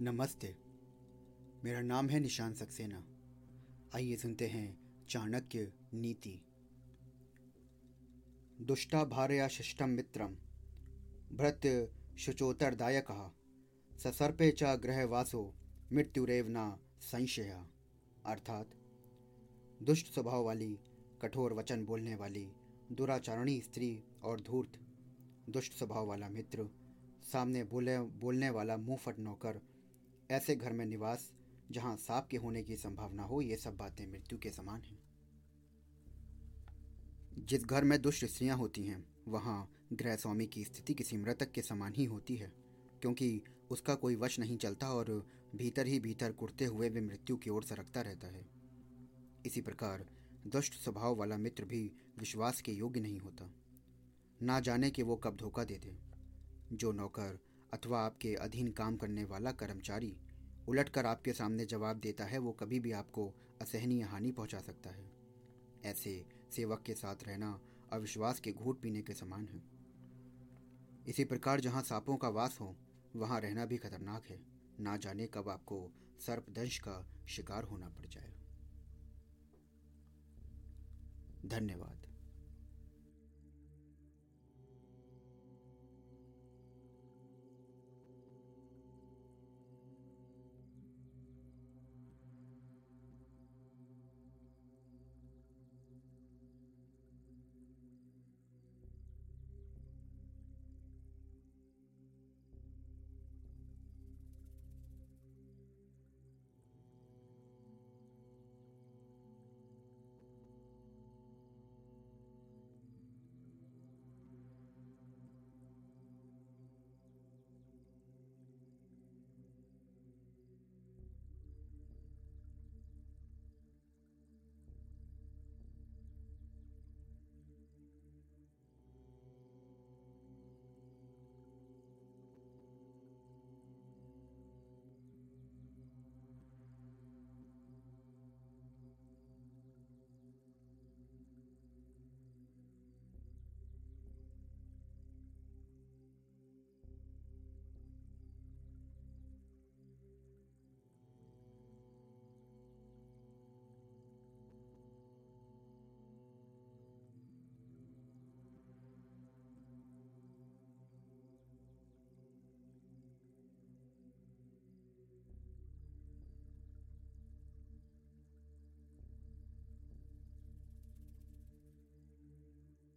नमस्ते। मेरा नाम है निशान सक्सेना। आइए सुनते हैं चाणक्य नीति। दुष्टा भार्या शिष्टम मित्रम भृत शुचोत्तरदायक ससर्पे च ग्रहवासो मृत्युरेव न संशय। अर्थात, दुष्ट स्वभाव वाली, कठोर वचन बोलने वाली, दुराचारणी स्त्री और धूर्त, दुष्ट स्वभाव वाला मित्र, सामने बोले, बोलने वाला मुँह फट नौकर ऐसे घर में निवास, जहाँ सांप के होने की संभावना हो, ये सब बातें मृत्यु के समान हैं। जिस घर में दुष्ट स्त्रियाँ होती हैं, वहाँ गृह स्वामी की स्थिति किसी मृतक के समान ही होती है, क्योंकि उसका कोई वश नहीं चलता और भीतर ही भीतर कुड़ते हुए वे मृत्यु की ओर सरकता रहता है। इसी प्रकार दुष्ट स्वभाव वाला मित्र भी विश्वास के योग्य नहीं होता। ना जाने कि वो कब धोखा दे दे। जो नौकर अथवा आपके अधीन काम करने वाला कर्मचारी उलटकर आपके सामने जवाब देता है, वो कभी भी आपको असहनीय हानि पहुँचा सकता है। ऐसे सेवक के साथ रहना अविश्वास के घूट पीने के समान है। इसी प्रकार जहाँ सांपों का वास हो, वहाँ रहना भी खतरनाक है। ना जाने कब आपको सर्पदंश का शिकार होना पड़ जाए। धन्यवाद।